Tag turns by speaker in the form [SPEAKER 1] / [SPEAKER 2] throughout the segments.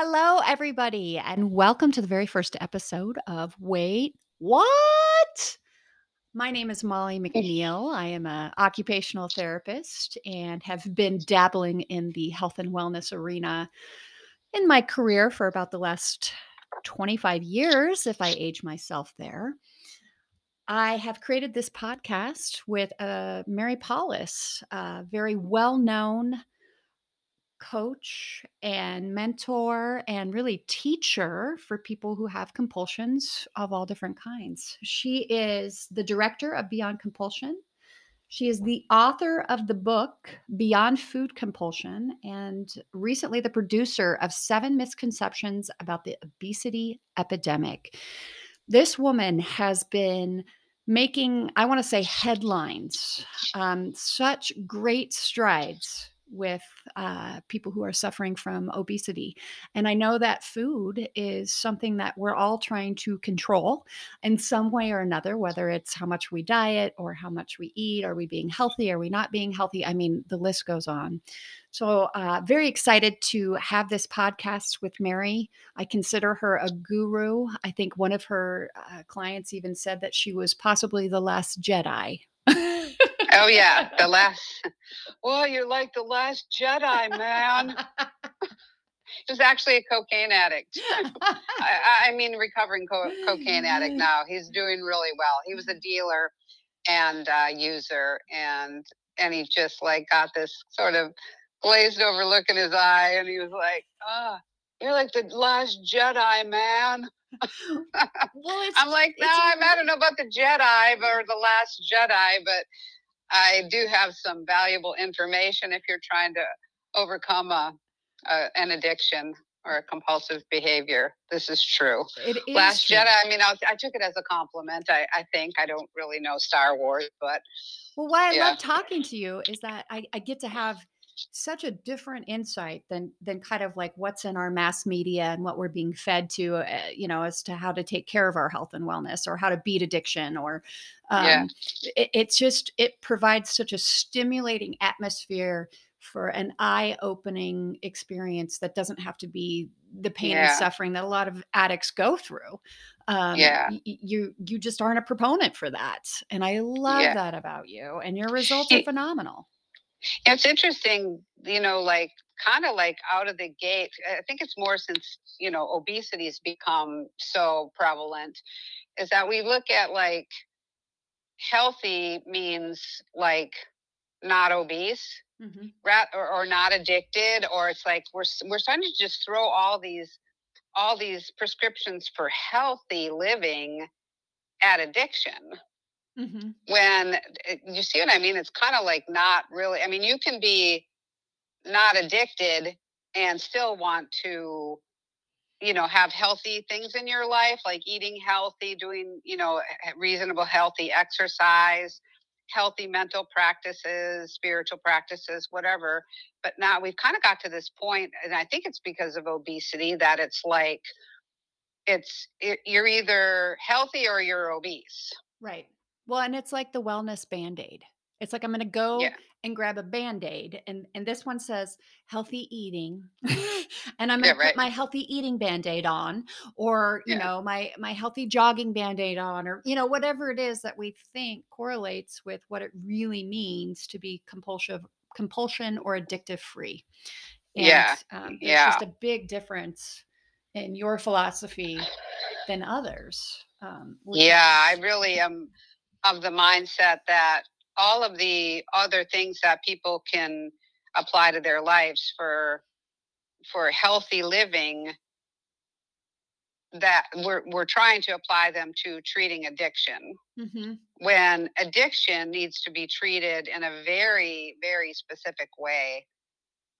[SPEAKER 1] Hello, everybody, and welcome to the very first episode of Weight What? My name is Molly McNeil. I am an occupational therapist and have been dabbling in the health and wellness arena in my career for about the last 25 years, if I age myself there. I have created this podcast with uh, Mari Paulus, a very well known coach and mentor and really teacher for people who have compulsions of all different kinds. She is the director of Beyond Compulsion. She is the author of the book Beyond Food Compulsion and recently the producer of Seven Misconceptions About the Obesity Epidemic. This woman has been making, I want to say, headlines, um, such great strides with uh, people who are suffering from obesity. And I know that food is something that we're all trying to control in some way or another, whether it's how much we diet or how much we eat. Are we being healthy? Are we not being healthy? I mean, the list goes on. So, uh, very excited to have this podcast with Mari. I consider her a guru. I think one of her uh, clients even said that she was possibly the last Jedi
[SPEAKER 2] oh yeah, the last. Well, you're like the last Jedi, man. He's actually a cocaine addict. I, I, mean, recovering co- cocaine addict now. He's doing really well. He was a dealer and uh, user, and and he just like got this sort of glazed over look in his eye, and he was like, "Ah, oh, you're like the last Jedi, man." well, I'm like, no, I don't know about the Jedi or the last Jedi, but I do have some valuable information if you're trying to overcome a, a an addiction or a compulsive behavior. This is true. Last true. Jedi. I mean, I, I, took it as a compliment. I, I think I don't really know Star Wars, but
[SPEAKER 1] well, why I yeah. love talking to you is that I, I get to have such a different insight than than kind of like what's in our mass media and what we're being fed to uh, you know as to how to take care of our health and wellness or how to beat addiction or um, yeah. it, it's just it provides such a stimulating atmosphere for an eye-opening experience that doesn't have to be the pain yeah. and suffering that a lot of addicts go through um, yeah y- you you just aren't a proponent for that and i love yeah. that about you and your results are phenomenal
[SPEAKER 2] it's interesting, you know, like kind of like out of the gate. I think it's more since, you know, obesity has become so prevalent, is that we look at like healthy means like not obese. Mm-hmm. Or, or not addicted or it's like we're we're starting to just throw all these all these prescriptions for healthy living at addiction Mm-hmm. When eh, you see what I mean, it's kind of like not really. I mean, you can be not addicted and still want to, you know, have healthy things in your life, like eating healthy, doing, you know, reasonable, healthy exercise, healthy mental practices, spiritual practices, whatever. But now we've kind of got to this point, and I think it's because of obesity that it's like, it's you're either healthy or you're obese.
[SPEAKER 1] Right. Well, and it's like the wellness band-aid. It's like I'm going to go yeah. and grab a band-aid and and this one says healthy eating and I'm going to yeah, right. put my healthy eating band-aid on or, you yeah. know, my my healthy jogging band-aid on or you know whatever it is that we think correlates with what it really means to be compulsive compulsion or addictive free.
[SPEAKER 2] And, yeah. Um,
[SPEAKER 1] there's just a big difference in your philosophy than others.
[SPEAKER 2] Um, yeah, I really am of the mindset that all of the other things that people can apply to their lives for for healthy living that we're we're trying to apply them to treating addiction mm-hmm. when addiction needs to be treated in a very very specific way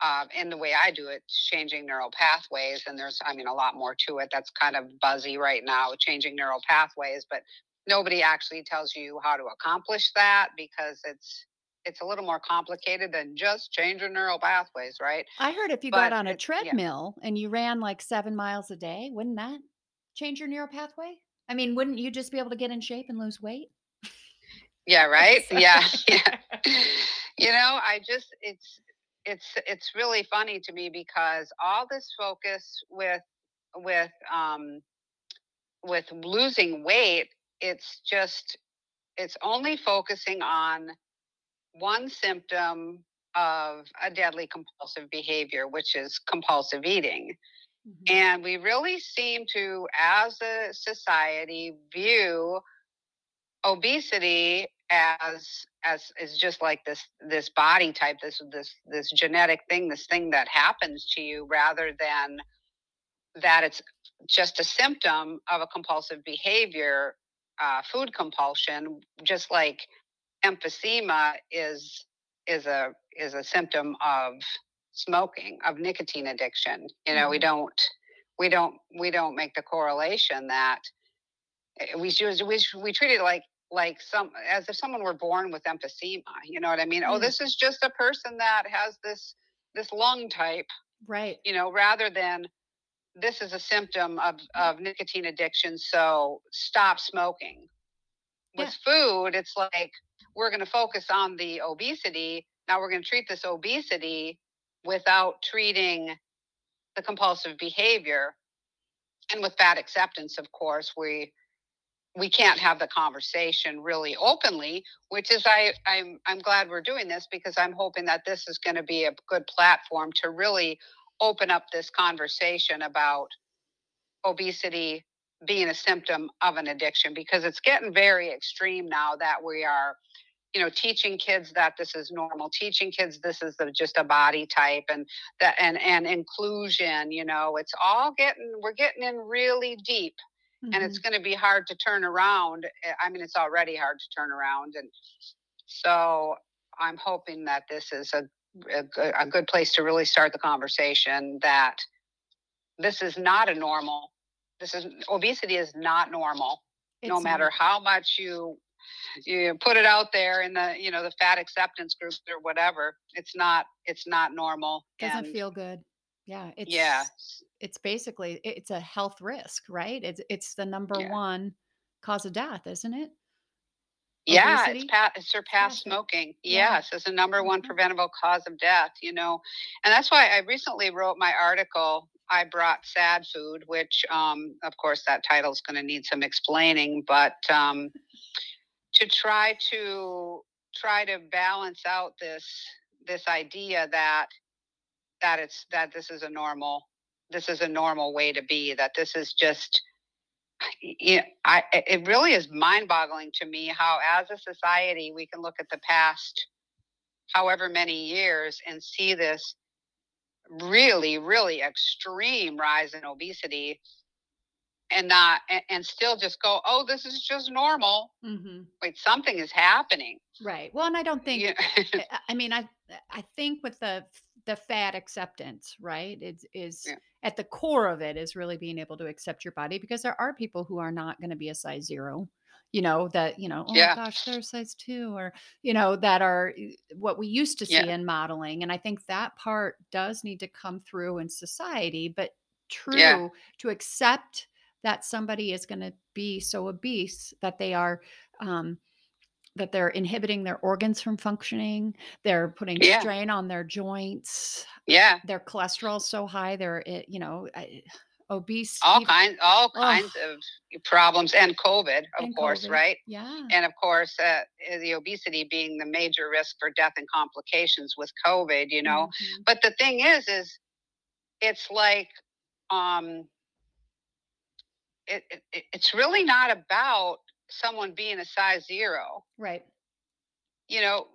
[SPEAKER 2] uh, in the way I do it, changing neural pathways. And there's, I mean, a lot more to it. That's kind of buzzy right now, changing neural pathways. But nobody actually tells you how to accomplish that because it's it's a little more complicated than just changing neural pathways, right?
[SPEAKER 1] I heard if you but got on a treadmill yeah. and you ran like seven miles a day, wouldn't that change your neural pathway? I mean, wouldn't you just be able to get in shape and lose weight?
[SPEAKER 2] Yeah, right. yeah, yeah. You know, I just it's it's it's really funny to me because all this focus with with um with losing weight, it's just it's only focusing on one symptom of a deadly compulsive behavior, which is compulsive eating. Mm-hmm. And we really seem to, as a society, view obesity as as is just like this this body type this this this genetic thing this thing that happens to you rather than that it's just a symptom of a compulsive behavior uh, food compulsion just like emphysema is is a is a symptom of smoking of nicotine addiction you know mm-hmm. we don't we don't we don't make the correlation that eh, we we we treat it like like some as if someone were born with emphysema you know what i mean mm. oh this is just a person that has this this lung type
[SPEAKER 1] right
[SPEAKER 2] you know rather than this is a symptom of of nicotine addiction so stop smoking. With yeah. food it's like we're going to focus on the obesity. Now we're going to treat this obesity without treating the compulsive behavior. And with fat acceptance of course we we can't have the conversation really openly which is i i'm i'm glad we're doing this because i'm hoping that this is going to be a good platform to really open up this conversation about obesity being a symptom of an addiction because it's getting very extreme now that we are you know teaching kids that this is normal teaching kids this is the, just a body type and that and and inclusion you know it's all getting we're getting in really deep mm-hmm. and it's mm-hmm. going to be hard to turn around eh, i mean it's already hard to turn around and so i'm hoping that this is a a, a good place to really start the conversation that this is not a normal this is obesity is not normal it's no matter not. how much you you put it out there in the you know the fat acceptance groups or whatever it's not it's not normal
[SPEAKER 1] doesn't and, feel good yeah it's
[SPEAKER 2] yeah
[SPEAKER 1] it's basically it's a health risk right it's it's the number yeah. one cause of death isn't it
[SPEAKER 2] yeah it's, pa- surpassed smoking yeah. yes it's the number one mm-hmm. preventable cause of death you know and that's why i recently wrote my article i brought sad food which um, of course that title is going to need some explaining but um, to try to try to balance out this this idea that that it's that this is a normal this is a normal way to be that this is just you know, I, it really is mind-boggling to me how as a society we can look at the past however many years and see this really really extreme rise in obesity and not and, and still just go oh this is just normal mm-hmm. wait something is happening
[SPEAKER 1] right well and i don't think yeah. i mean i i think with the the fat acceptance right it is yeah. at the core of it is really being able to accept your body because there are people who are not going to be a size zero you know that you know oh yeah. my gosh they're size two or you know that are eh, what we used to see yeah. in modeling and i think that part does need to come through in society but true to accept that somebody is going to be so obese that they are um, that they're inhibiting their organs from functioning they're putting yeah. strain on their joints
[SPEAKER 2] yeah
[SPEAKER 1] their cholesterol so high they're eh, you know obese
[SPEAKER 2] all kinds all kinds of problems and covid of and course COVID. right
[SPEAKER 1] yeah
[SPEAKER 2] and of course uh, the obesity being the major risk for death and complications with covid you know mm-hmm. but the thing is is it's like um it, it, it's really not about someone being a size zero.
[SPEAKER 1] Right.
[SPEAKER 2] You know,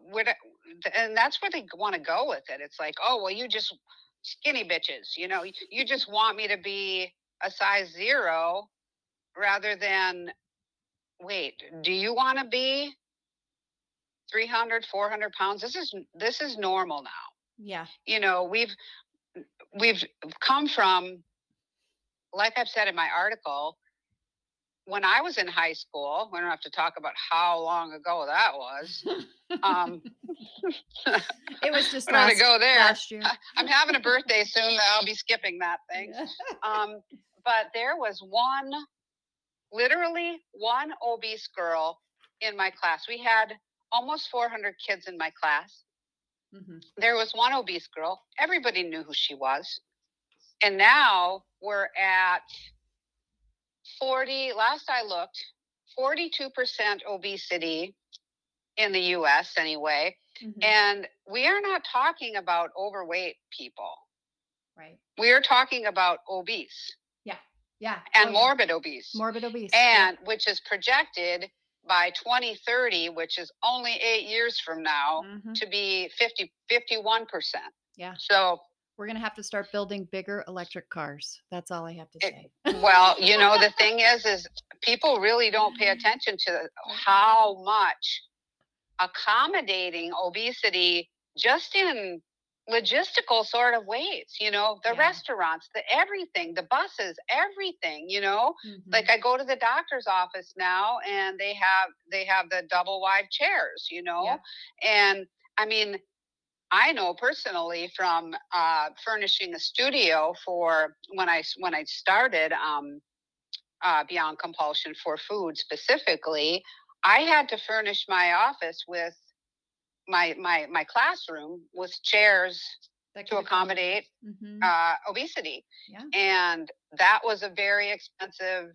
[SPEAKER 2] and that's where they want to go with it. It's like, oh, well, you just skinny bitches, you know, you just want me to be a size zero rather than, wait, do you want to be 300, 400 pounds? This is, this is normal now.
[SPEAKER 1] Yeah.
[SPEAKER 2] You know, we've, we've come from, like I've said in my article, when I was in high school, we don't have to talk about how long ago that was. Um,
[SPEAKER 1] it was just
[SPEAKER 2] last, go there. last year. I'm having a birthday soon. I'll be skipping that thing. Um, but there was one, literally one obese girl in my class. We had almost 400 kids in my class.
[SPEAKER 1] Mhm.
[SPEAKER 2] there was one obese girl. Everybody knew who she was. And now we're at 40, last I looked, 42% obesity in the US anyway.
[SPEAKER 1] Mhm.
[SPEAKER 2] And we are not talking about overweight people.
[SPEAKER 1] right.
[SPEAKER 2] We are talking about obese
[SPEAKER 1] Yeah. Yeah.
[SPEAKER 2] And
[SPEAKER 1] Oh, yeah.
[SPEAKER 2] morbid obese.
[SPEAKER 1] morbid obese. yeah.
[SPEAKER 2] and which is projected by 2030, which is only eight years from now,
[SPEAKER 1] Mhm.
[SPEAKER 2] to be 50, 51%.
[SPEAKER 1] Yeah.
[SPEAKER 2] So,
[SPEAKER 1] We're gonna have to start building bigger electric cars. That's all I have to
[SPEAKER 2] It-
[SPEAKER 1] say.
[SPEAKER 2] well, you know, the thing is, is people really don't pay attention to how much accommodating obesity just in logistical sort of ways, you know, the
[SPEAKER 1] Yeah.
[SPEAKER 2] restaurants, the everything, the buses, everything, you know,
[SPEAKER 1] Mhm.
[SPEAKER 2] like I go to the doctor's office now and they have they have the double wide chairs, you know.
[SPEAKER 1] Yeah.
[SPEAKER 2] And I mean, I know personally from uh, furnishing a studio for when I when I started um, uh, Beyond Compulsion for food specifically, I had to furnish my office with my my my classroom with chairs to accommodate
[SPEAKER 1] Mhm.
[SPEAKER 2] uh, obesity
[SPEAKER 1] yeah.
[SPEAKER 2] and that was a very expensive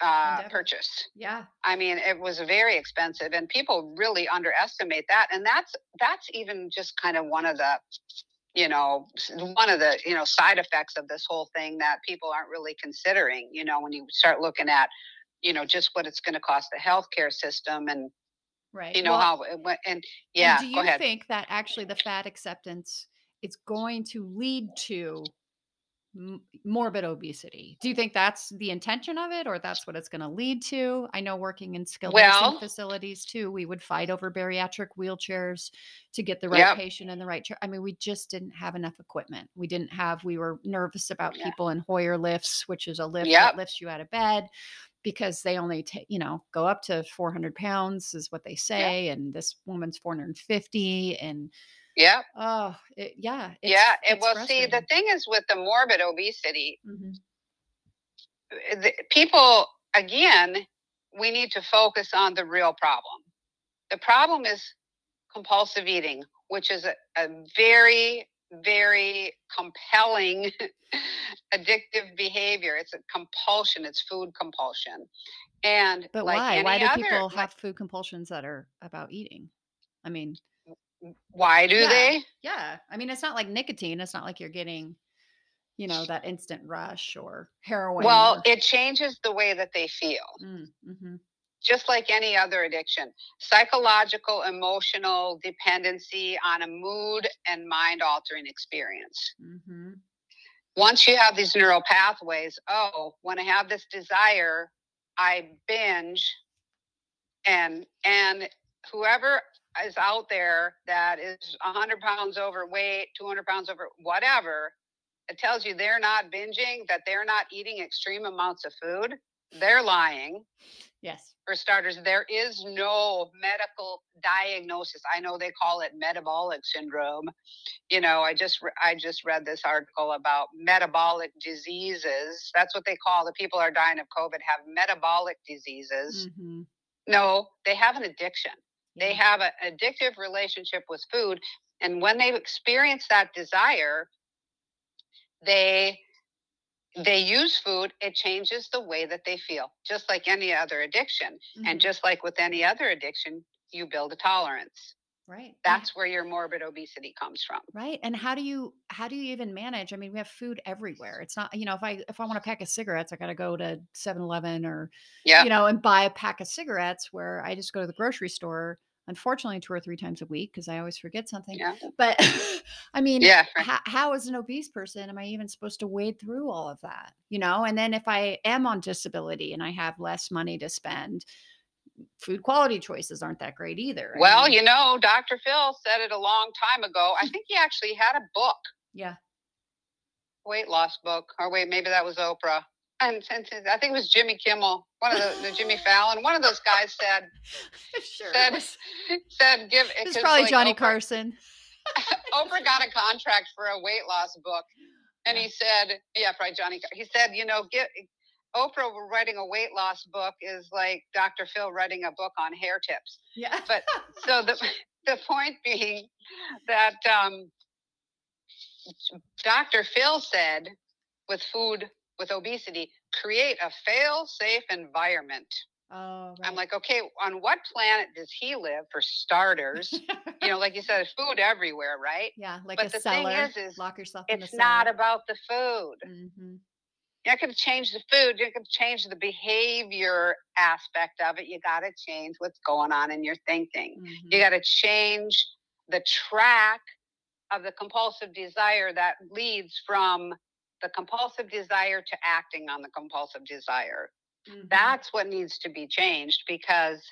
[SPEAKER 2] uh, purchase.
[SPEAKER 1] Yeah.
[SPEAKER 2] I mean, it was very expensive, and people really underestimate that. And that's that's even just kind of one of the, you know, one of the you know side effects of this whole thing that people aren't really considering. You know, when you start looking at, you know, just what it's going to cost the healthcare system, and
[SPEAKER 1] Right.
[SPEAKER 2] you know
[SPEAKER 1] Well,
[SPEAKER 2] how it went. And yeah,
[SPEAKER 1] And do you think that actually the fat acceptance is going to lead to m- morbid obesity? Do you think that's the intention of it or that's what it's going to lead to? I know working in skilled
[SPEAKER 2] Well-
[SPEAKER 1] nursing facilities too, we would fight over bariatric wheelchairs to get the right
[SPEAKER 2] Yep.
[SPEAKER 1] patient in the right chair. I mean, we just didn't have enough equipment. We didn't have, we were nervous about
[SPEAKER 2] Yeah.
[SPEAKER 1] people in Hoyer lifts, which is a lift
[SPEAKER 2] Yep.
[SPEAKER 1] that lifts you out of bed because they only take, you know, go up to 400 pounds is what they say. And this woman's 450 and
[SPEAKER 2] Yeah,
[SPEAKER 1] Oh, it, yeah. It's,
[SPEAKER 2] yeah. And well, see, the thing is with the morbid obesity,
[SPEAKER 1] Mhm.
[SPEAKER 2] uh, the, people again we need to focus on the real problem the problem is compulsive eating which is a, a very very compelling addictive behavior it's a compulsion it's food compulsion and
[SPEAKER 1] But
[SPEAKER 2] like
[SPEAKER 1] why? Why do
[SPEAKER 2] other-
[SPEAKER 1] people
[SPEAKER 2] like,
[SPEAKER 1] have food compulsions that are about eating? I mean,
[SPEAKER 2] why do
[SPEAKER 1] Yeah.
[SPEAKER 2] they
[SPEAKER 1] yeah. I mean, it's not like nicotine. It's not like you're getting, you know, that instant rush or heroin.
[SPEAKER 2] well
[SPEAKER 1] or,
[SPEAKER 2] it changes the way that they feel
[SPEAKER 1] mm, mhm.
[SPEAKER 2] just like any other addiction psychological emotional dependency on a mood and mind altering experience
[SPEAKER 1] Mhm.
[SPEAKER 2] once you have these neural pathways oh when i have this desire i binge and and whoever is out there that is 100 pounds overweight 200 pounds over whatever it tells you they're not binging that they're not eating extreme amounts of food they're lying
[SPEAKER 1] Yes.
[SPEAKER 2] for starters, there is no medical diagnosis. I know they call it metabolic syndrome. You know, I just I just read this article about metabolic diseases. That's what they call the people who are dying of COVID have metabolic diseases.
[SPEAKER 1] Mhm.
[SPEAKER 2] No, they have an addiction. They have an addictive relationship with food, and when they experience that desire, they they use food it changes the way that they feel just like any other addiction and
[SPEAKER 1] Mhm.
[SPEAKER 2] just like with any other addiction, you build a tolerance.
[SPEAKER 1] right. And
[SPEAKER 2] That's where your morbid obesity comes from.
[SPEAKER 1] Right. And how do you how do you even manage? I mean, we have food everywhere. It's not, you know, if I if I want a pack of cigarettes, I gotta go to 7-Eleven or
[SPEAKER 2] Yeah.
[SPEAKER 1] you know, and buy a pack of cigarettes where I just go to the grocery store, unfortunately two or three times a week because I always forget something.
[SPEAKER 2] Yeah.
[SPEAKER 1] But I mean,
[SPEAKER 2] Yeah. right.
[SPEAKER 1] how, how as an obese person am I even supposed to wade through all of that? You know, and then if I am on disability and I have less money to spend, food quality choices aren't that great either. I
[SPEAKER 2] Well,
[SPEAKER 1] mean,
[SPEAKER 2] you know, Dr. Phil said it a long time ago. I think he actually had a book,
[SPEAKER 1] yeah.
[SPEAKER 2] weight loss book, or wait, maybe that was Oprah. And, and I think it was Jimmy Kimmel, one of the, the Jimmy Fallon. One of those guys said
[SPEAKER 1] sure.
[SPEAKER 2] said said give.
[SPEAKER 1] it was probably
[SPEAKER 2] like,
[SPEAKER 1] Johnny
[SPEAKER 2] Oprah-
[SPEAKER 1] Carson.
[SPEAKER 2] Oprah got a contract for a weight loss book, and
[SPEAKER 1] Yeah.
[SPEAKER 2] he said, "Yeah, probably Johnny." He said, "You know, get Oprah writing a weight loss book is like Dr. Phil writing a book on hair tips."
[SPEAKER 1] Yeah.
[SPEAKER 2] But so the the point being that um, Dr. Phil said with food, with obesity, create a fail safe environment.
[SPEAKER 1] Oh,
[SPEAKER 2] I'm like, okay, on what planet does he live for starters? you know, like you said, food everywhere, right?
[SPEAKER 1] yeah, like
[SPEAKER 2] but
[SPEAKER 1] a
[SPEAKER 2] the thing is- is
[SPEAKER 1] Lock yourself in the
[SPEAKER 2] It's not about the food.
[SPEAKER 1] Mhm.
[SPEAKER 2] You're not going to change the food. You're going to change the behavior aspect of it. You got to change what's going on in your thinking. You
[SPEAKER 1] Mhm.
[SPEAKER 2] got to change the track of the compulsive desire that leads from the compulsive desire to acting on the compulsive desire.
[SPEAKER 1] Mhm.
[SPEAKER 2] That's what needs to be changed because,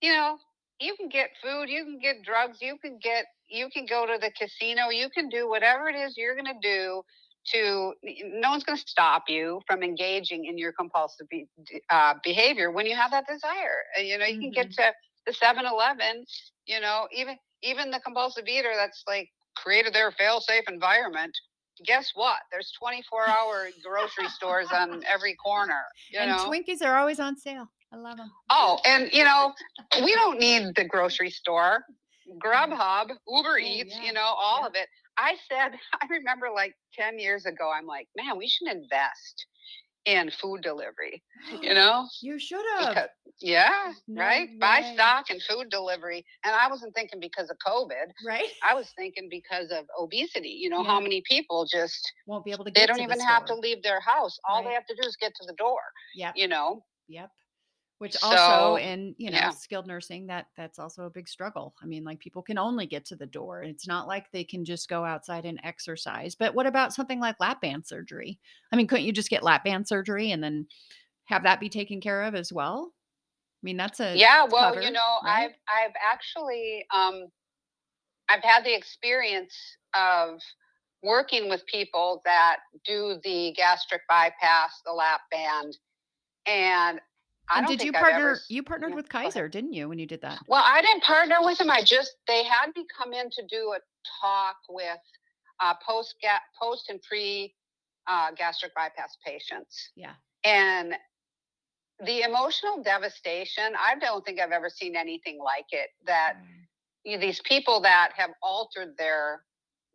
[SPEAKER 2] you know, you can get food, you can get drugs, you can get, you can go to the casino, you can do whatever it is you're going to do to, no one's going to stop you from engaging in your compulsive be, uh, behavior when you have that desire. Uh, You know, you can get to the 7 Eleven, you know, even, even the compulsive eater that's like created their fail safe environment. Guess what? There's 24 hour grocery stores on every corner. You
[SPEAKER 1] and
[SPEAKER 2] know,
[SPEAKER 1] Twinkies are always on sale. I love them.
[SPEAKER 2] Oh, and you know, we don't need the grocery store, mm. Grubhub, Uber oh, Eats,
[SPEAKER 1] yeah,
[SPEAKER 2] you know, all
[SPEAKER 1] yeah.
[SPEAKER 2] of it. I said, I remember like 10 years ago, I'm like, man, we should invest in food delivery, you know?
[SPEAKER 1] You should have.
[SPEAKER 2] Yeah,
[SPEAKER 1] No
[SPEAKER 2] right? Buy stock and food delivery. And I wasn't thinking because of COVID.
[SPEAKER 1] Right?
[SPEAKER 2] I was thinking because of obesity. You know, how many people just,
[SPEAKER 1] Won't be able to get
[SPEAKER 2] they don't
[SPEAKER 1] to the
[SPEAKER 2] even have to leave their house. All they have to do is get to the door,
[SPEAKER 1] Yep.
[SPEAKER 2] you know?
[SPEAKER 1] Yep. Which also
[SPEAKER 2] So,
[SPEAKER 1] in, you know,
[SPEAKER 2] yeah.
[SPEAKER 1] skilled nursing, that that's also a big struggle. I mean, like people can only get to the door. It's not like they can just go outside and exercise. But what about something like lap band surgery? I mean, couldn't you just get lap band surgery and then have that be taken care of as well? I mean, that's a
[SPEAKER 2] yeah well you know
[SPEAKER 1] right?
[SPEAKER 2] i've i've actually um i've had the experience of working with people that do the gastric bypass the lap band and i
[SPEAKER 1] And did you
[SPEAKER 2] ever
[SPEAKER 1] partner
[SPEAKER 2] s-
[SPEAKER 1] you partnered
[SPEAKER 2] yeah,
[SPEAKER 1] with. Kaiser, didn't you, when you did that?
[SPEAKER 2] well i didn't partner with them i just they had me come in to do a talk with uh, post ga- post and pre uh, gastric bypass patients
[SPEAKER 1] Yeah.
[SPEAKER 2] and the emotional devastation i don't think i've ever seen anything like it that you know, these people that have altered their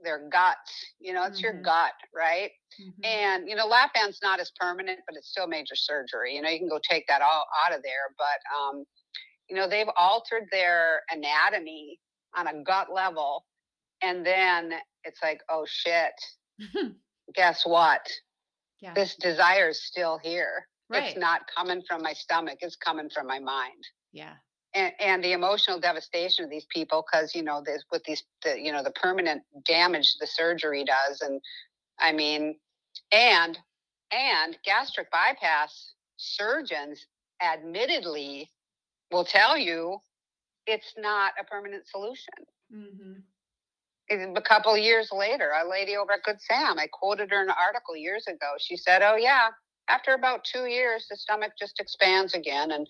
[SPEAKER 2] their guts you know it's your
[SPEAKER 1] Mhm.
[SPEAKER 2] gut right
[SPEAKER 1] Mhm.
[SPEAKER 2] and you know lap band's not as permanent but it's still major surgery you know you can go take that all out of there but um you know they've altered their anatomy on a gut level and then it's like oh shit guess what
[SPEAKER 1] yeah.
[SPEAKER 2] this desire is still here
[SPEAKER 1] right.
[SPEAKER 2] it's not coming from my stomach it's coming from my mind
[SPEAKER 1] yeah.
[SPEAKER 2] And, and the emotional devastation of these people because you know this with these the you know the permanent damage the surgery does and i mean and and gastric bypass surgeons admittedly will tell you it's not a permanent solution
[SPEAKER 1] Mm-hmm.
[SPEAKER 2] A couple of years later a lady over at good sam i quoted her in an article years ago she said oh yeah after about two years the stomach just expands again and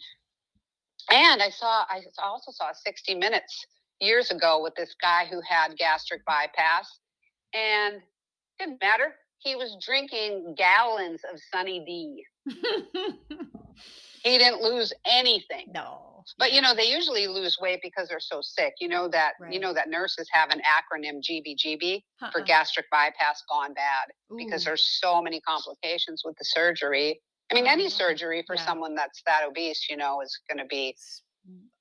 [SPEAKER 2] and I saw, I also saw 60 Minutes years ago with this guy who had gastric bypass, and didn't matter. He was drinking gallons of Sunny D. He didn't lose anything.
[SPEAKER 1] no.
[SPEAKER 2] But you know, they usually lose weight because they're so sick. You know that you know that nurses have an acronym GBGB for
[SPEAKER 1] Uh-uh.
[SPEAKER 2] gastric bypass gone bad because there's so many complications with the surgery. I mean, any surgery for
[SPEAKER 1] yeah.
[SPEAKER 2] someone that's that obese, you know, is going to be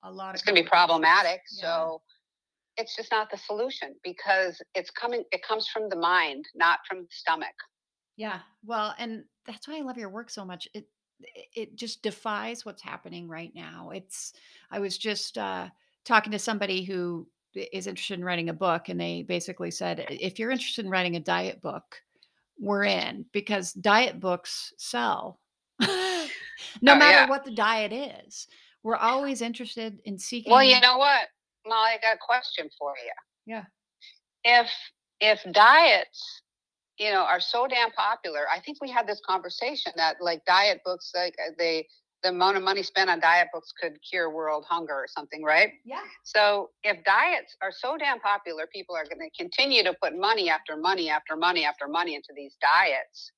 [SPEAKER 1] a lot of
[SPEAKER 2] it's going to be problematic.
[SPEAKER 1] Yeah.
[SPEAKER 2] So it's just not the solution because it's coming. It comes from the mind, not from the stomach.
[SPEAKER 1] Yeah. Well, and that's why I love your work so much. It it- it just defies what's happening right now. It's I was just uh talking to somebody who is interested in writing a book and they basically said if you're interested in writing a diet book, we're in because diet books sell. No
[SPEAKER 2] Oh,
[SPEAKER 1] matter
[SPEAKER 2] yeah.
[SPEAKER 1] what the diet is. We're always interested in seeking
[SPEAKER 2] Well, you know what, Molly, I got a question for you.
[SPEAKER 1] Yeah.
[SPEAKER 2] If if diets, you know, are so damn popular, I think we had this conversation that like diet books, like uh, they the amount of money spent on diet books could cure world hunger or something, right?
[SPEAKER 1] Yeah.
[SPEAKER 2] So if diets are so damn popular, people are going to continue to put money after money after money after money into these diets.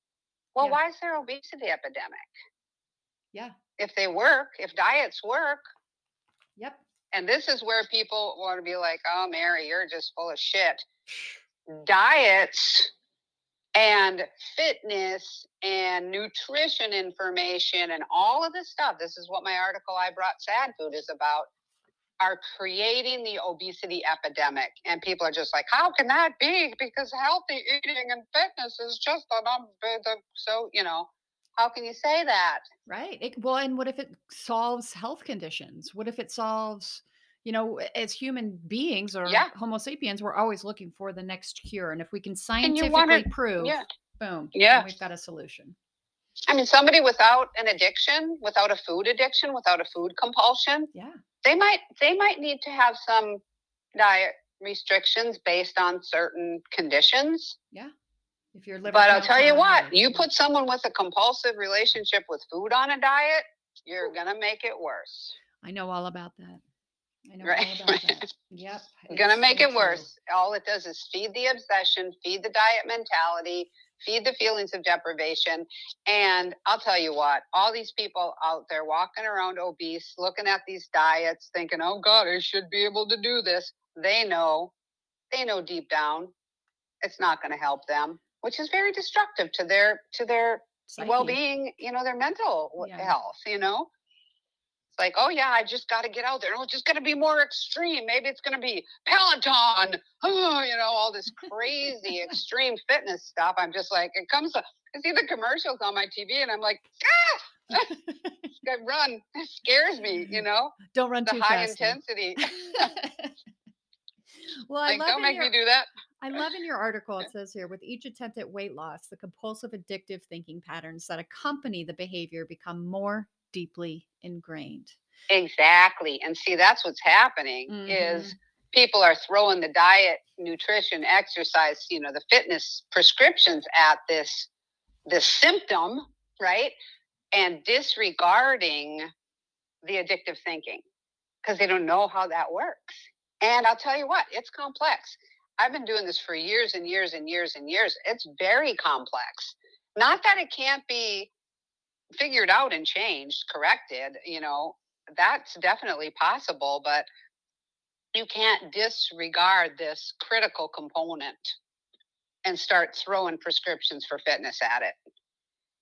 [SPEAKER 2] Well,
[SPEAKER 1] Yeah.
[SPEAKER 2] why is there obesity epidemic?
[SPEAKER 1] Yeah.
[SPEAKER 2] If they work, if diets work,
[SPEAKER 1] Yep.
[SPEAKER 2] and this is where people want to be like, oh, Mari, you're just full of shit. Diets and fitness and nutrition information and all of this stuff. This is what my article I brought sad food is about are creating the obesity epidemic. And people are just like, how can that be? Because healthy eating and fitness is just a number. So, you know, how can you say that?
[SPEAKER 1] Right. It, well, and what if it solves health conditions? What if it solves, you know, as human beings or
[SPEAKER 2] Yeah.
[SPEAKER 1] Homo sapiens, we're always looking for the next cure. And if we can scientifically
[SPEAKER 2] want to,
[SPEAKER 1] prove,
[SPEAKER 2] yeah.
[SPEAKER 1] boom,
[SPEAKER 2] Yeah.
[SPEAKER 1] we've got a solution.
[SPEAKER 2] I mean, somebody without an addiction, without a food addiction, without a food compulsion,
[SPEAKER 1] Yeah.
[SPEAKER 2] They might they might need to have some diet restrictions based on certain conditions. Yeah.
[SPEAKER 1] If your liver
[SPEAKER 2] But I'll tell you what, you put someone with a compulsive relationship with food on a diet, you're gonna make it worse.
[SPEAKER 1] I know all about that. I know
[SPEAKER 2] Right,
[SPEAKER 1] all about that. Yep.
[SPEAKER 2] You're gonna make it worse. All it does is feed the obsession, feed the diet mentality, feed the feelings of deprivation. And I'll tell you what, all these people out there walking around obese, looking at these diets, thinking, oh God, I should be able to do this. They know, they know deep down it's not gonna help them, which is very destructive to their to their
[SPEAKER 1] Psyche.
[SPEAKER 2] well-being, you know, their mental
[SPEAKER 1] Yeah.
[SPEAKER 2] health, you know? It's like, oh yeah, I just got to get out there. Oh, it's just going to be more extreme. Maybe it's going to be Peloton. Oh, you know, all this crazy extreme fitness stuff. I'm just like, it comes. I see the commercials on my TV, and I'm like, ah, I run. It scares me. You know,
[SPEAKER 1] Don't run
[SPEAKER 2] the
[SPEAKER 1] too
[SPEAKER 2] high
[SPEAKER 1] fast.
[SPEAKER 2] intensity.
[SPEAKER 1] well, I
[SPEAKER 2] like,
[SPEAKER 1] love
[SPEAKER 2] don't make
[SPEAKER 1] your,
[SPEAKER 2] me do that.
[SPEAKER 1] I love in your article it says here with each attempt at weight loss, the compulsive addictive thinking patterns that accompany the behavior become more deeply ingrained.
[SPEAKER 2] Exactly. And see, that's what's happening mm-hmm. is people are throwing the diet, nutrition, exercise, you know, the fitness prescriptions at this this symptom, right? And disregarding the addictive thinking because they don't know how that works. And I'll tell you what, it's complex. I've been doing this for years and years and years and years. It's very complex. Not that it can't be figured out and changed, corrected, you know, that's definitely possible, but you can't disregard this critical component and start throwing prescriptions for fitness at it.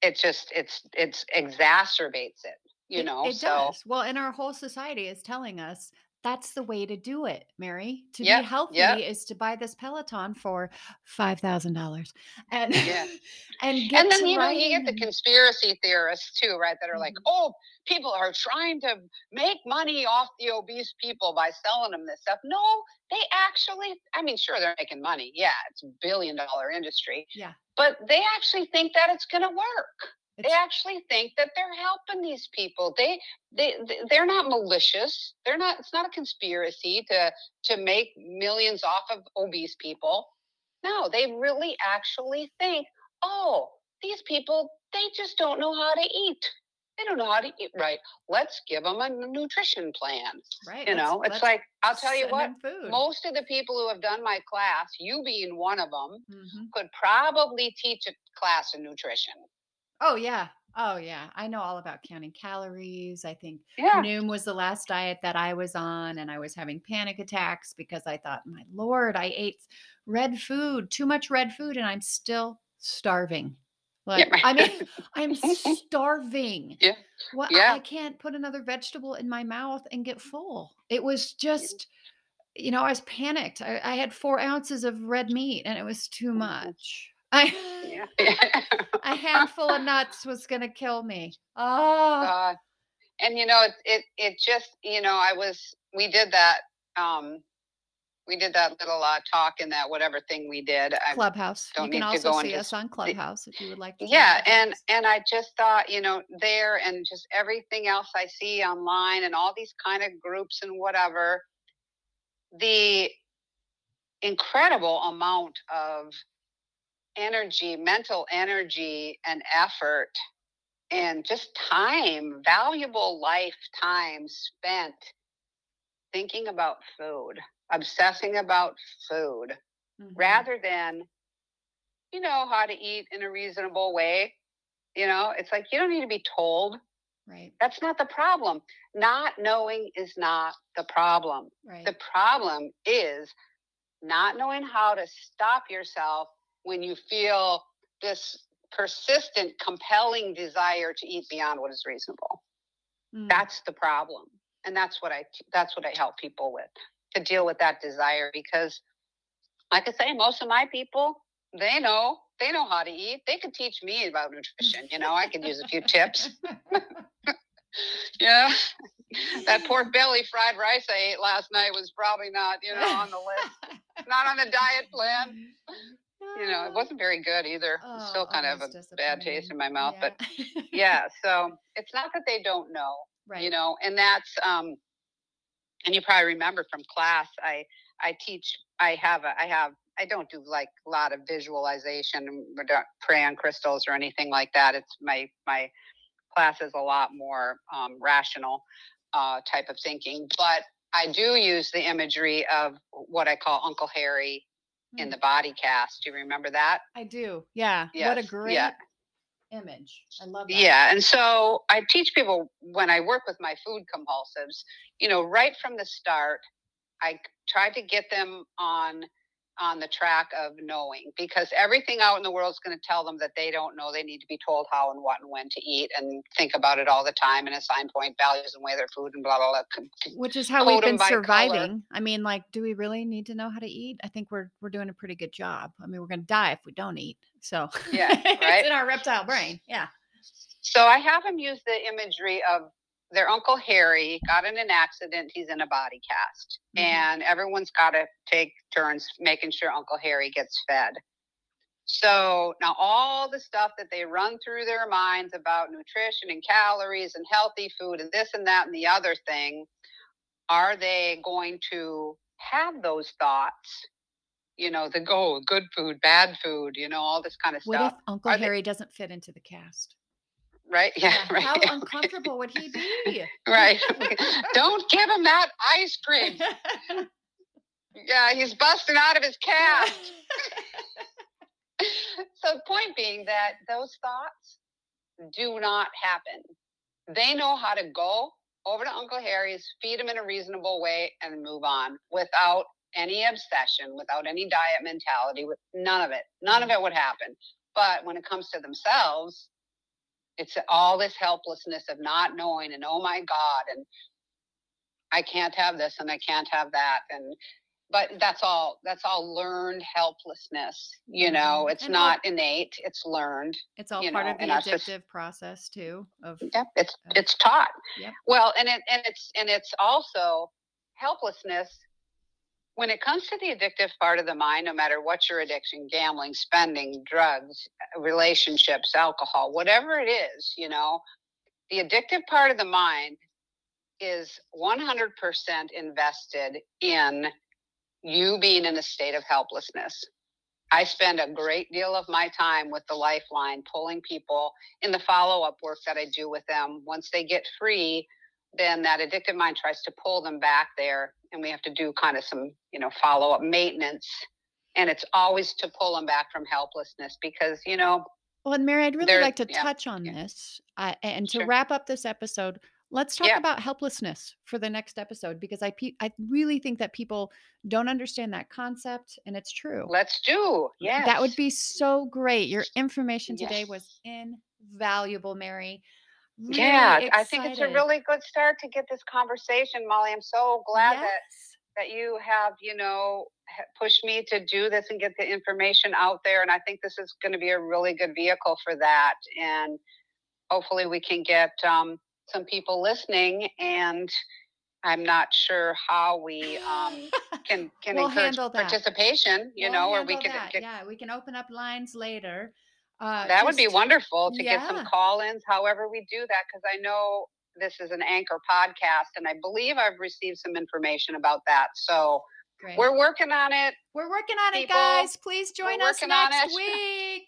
[SPEAKER 2] It just it's it's exacerbates it, you
[SPEAKER 1] It-
[SPEAKER 2] know.
[SPEAKER 1] it
[SPEAKER 2] so
[SPEAKER 1] does. Well, and our whole society is telling us that's the way to do it, Mari. To
[SPEAKER 2] Yep,
[SPEAKER 1] be healthy
[SPEAKER 2] yep.
[SPEAKER 1] is to buy this Peloton for five thousand dollars, and
[SPEAKER 2] Yeah.
[SPEAKER 1] and get
[SPEAKER 2] and then
[SPEAKER 1] to
[SPEAKER 2] you know you get the conspiracy theorists too, right? That are like,
[SPEAKER 1] Mhm.
[SPEAKER 2] oh, people are trying to make money off the obese people by selling them this stuff. No, they actually, I mean, sure they're making money. Yeah, it's a billion dollar industry.
[SPEAKER 1] Yeah.
[SPEAKER 2] But they actually think that it's gonna work. They actually think that they're helping these people. They they they- they're not malicious. They're not it's not a conspiracy to to make millions off of obese people. No, they really actually think, "Oh, these people they just don't know how to eat. They don't know how to eat right. Let's give them a nutrition plan."
[SPEAKER 1] right.
[SPEAKER 2] You know, it's like I'll tell you what, most of the people who have done my class, you being one of them,
[SPEAKER 1] Mhm.
[SPEAKER 2] could probably teach a class in nutrition.
[SPEAKER 1] Oh yeah. Oh yeah. I know all about counting calories. I think
[SPEAKER 2] Yeah.
[SPEAKER 1] Noom was the last diet that I was on, and I was having panic attacks because I thought, my lord, I ate red food, too much red food, and I'm still starving. Like,
[SPEAKER 2] right.
[SPEAKER 1] I mean, I'm starving.
[SPEAKER 2] Yeah.
[SPEAKER 1] Well, I-
[SPEAKER 2] Yeah.
[SPEAKER 1] I, can't put another vegetable in my mouth and get full. It was just, you know, I was panicked. I, I had four ounces of red meat, and it was too
[SPEAKER 2] Mhm.
[SPEAKER 1] much. I,
[SPEAKER 2] Yeah.
[SPEAKER 1] a handful of nuts was gonna kill me. Oh,
[SPEAKER 2] uh, and you know, it, it it just you know, I was we did that um we did that little uh, talk in that whatever thing we did. I,
[SPEAKER 1] Clubhouse. You
[SPEAKER 2] don't
[SPEAKER 1] can
[SPEAKER 2] need to
[SPEAKER 1] also
[SPEAKER 2] go
[SPEAKER 1] see
[SPEAKER 2] into
[SPEAKER 1] us on Clubhouse if you would like to.
[SPEAKER 2] yeah, and and I just thought you know there and just everything else I see online and all these kind of groups and whatever, the incredible amount of energy, mental energy, and effort, and just time, valuable lifetime spent thinking about food, obsessing about food,
[SPEAKER 1] Mhm.
[SPEAKER 2] rather than, you know, how to eat in a reasonable way. You know, it's like you don't need to be told
[SPEAKER 1] Right.
[SPEAKER 2] That's not the problem. Not knowing is not the problem.
[SPEAKER 1] Right.
[SPEAKER 2] The problem is not knowing how to stop yourself when you feel this persistent, compelling desire to eat beyond what is reasonable.
[SPEAKER 1] Mm.
[SPEAKER 2] That's the problem. And that's what I that's what I help people with to deal with that desire because like I say, most of my people, they know, they know how to eat. They could teach me about nutrition. You know, I could use a few tips. Yeah. That pork belly fried rice I ate last night was probably not, you know, on the list. Not on the diet plan. You know, it wasn't very good either. It's still
[SPEAKER 1] Oh,
[SPEAKER 2] kind
[SPEAKER 1] oh,
[SPEAKER 2] of a bad taste in my mouth, but
[SPEAKER 1] Yeah.
[SPEAKER 2] yeah, so it's not that they don't know,
[SPEAKER 1] right.
[SPEAKER 2] you know, and that's um and you probably remember from class I I teach I have a I have I don't do like a lot of visualization we don't pray on crystals or anything like that. It's my my class is a lot more um, rational uh, type of thinking, but I do use the imagery of what I call Uncle Harry in
[SPEAKER 1] Hmm.
[SPEAKER 2] the body cast. Do you remember that?
[SPEAKER 1] I do. Yeah. what a great
[SPEAKER 2] yeah.
[SPEAKER 1] image. I love that.
[SPEAKER 2] Yeah, and so I teach people when I work with my food compulsives, you know, right from the start, I try to get them on on the track of knowing because everything out in the world is going to tell them that they don't know. They need to be told how and what and when to eat and think about it all the time and assign point values and weigh their food and blah blah blah.
[SPEAKER 1] Which is how we've been
[SPEAKER 2] by color.
[SPEAKER 1] surviving. I mean, like, do we really need to know how to eat? I think we're we're doing a pretty good job. I mean, we're gonna die if we don't eat. So
[SPEAKER 2] Yeah,
[SPEAKER 1] it's in our reptile brain. Yeah.
[SPEAKER 2] So I have them use the imagery of their uncle Harry got in an accident. He's in a body cast,
[SPEAKER 1] Mhm.
[SPEAKER 2] and everyone's got to take turns making sure Uncle Harry gets fed. So now all the stuff that they run through their minds about nutrition and calories and healthy food and this and that and the other thing, are they going to have those thoughts? You know, the go good food, bad food, you know, all this kind of
[SPEAKER 1] What
[SPEAKER 2] stuff,
[SPEAKER 1] if Uncle
[SPEAKER 2] Are they-
[SPEAKER 1] Harry doesn't fit into the cast?
[SPEAKER 2] Right? Yeah, right.
[SPEAKER 1] How uncomfortable would he be?
[SPEAKER 2] Right. Don't give him that ice cream. Yeah, he's busting out of his cast. so, the point being that those thoughts do not happen. They know how to go over to Uncle Harry's, feed him in a reasonable way, and move on without any obsession, without any diet mentality, with none of it. None of mm. it would happen. But when it comes to themselves, it's all this helplessness of not knowing and oh my God, and I can't have this and I can't have that. And but that's all that's all learned helplessness, you know.
[SPEAKER 1] Mhm.
[SPEAKER 2] It's
[SPEAKER 1] And all-
[SPEAKER 2] not innate, it's learned.
[SPEAKER 1] It's all part
[SPEAKER 2] know,
[SPEAKER 1] of the
[SPEAKER 2] that's just-
[SPEAKER 1] addictive process too. Of
[SPEAKER 2] Yep, it's
[SPEAKER 1] Uh,
[SPEAKER 2] it's taught.
[SPEAKER 1] Yep.
[SPEAKER 2] Well, and it and it's and it's also helplessness when it comes to the addictive part of the mind. No matter what your addiction, gambling, spending, drugs, relationships, alcohol, whatever it is, you know, the addictive part of the mind is 100% invested in you being in a state of helplessness. I spend a great deal of my time with the Lifeline, pulling people in the follow up work that I do with them. Once they get free, then that addictive mind tries to pull them back there, and we have to do kind of some, you know, follow up maintenance. And it's always to pull them back from helplessness because, you know,
[SPEAKER 1] Well, and Mari, I'd really like to
[SPEAKER 2] yeah,
[SPEAKER 1] touch on
[SPEAKER 2] yeah.
[SPEAKER 1] this. Uh, and to
[SPEAKER 2] Sure.
[SPEAKER 1] wrap up this episode, let's talk
[SPEAKER 2] Yeah.
[SPEAKER 1] about helplessness for the next episode because I pe- I really think that people don't understand that concept and it's true.
[SPEAKER 2] let's do. Yeah.
[SPEAKER 1] That would be so great. Your information today
[SPEAKER 2] Yes.
[SPEAKER 1] was invaluable, Mari. Really
[SPEAKER 2] yeah, I think it's a really good start to get this conversation, Molly. I'm so glad that
[SPEAKER 1] Yes.
[SPEAKER 2] that you have, you know, pushed me to do this and get the information out there. And I think this is going to be a really good vehicle for that. And hopefully, we can get um, some people listening. And I'm not sure how we um, can can
[SPEAKER 1] We'll
[SPEAKER 2] encourage
[SPEAKER 1] handle that.
[SPEAKER 2] participation. You
[SPEAKER 1] We'll
[SPEAKER 2] know, or we can
[SPEAKER 1] that.
[SPEAKER 2] get.
[SPEAKER 1] yeah, we can open up lines later. Uh,
[SPEAKER 2] That would be wonderful to get some call-ins. However, we do that because I know this is an anchor podcast, and I believe I've received some information about that. So
[SPEAKER 1] Great.
[SPEAKER 2] we're working on it.
[SPEAKER 1] We're working on it, guys. Please join us next week.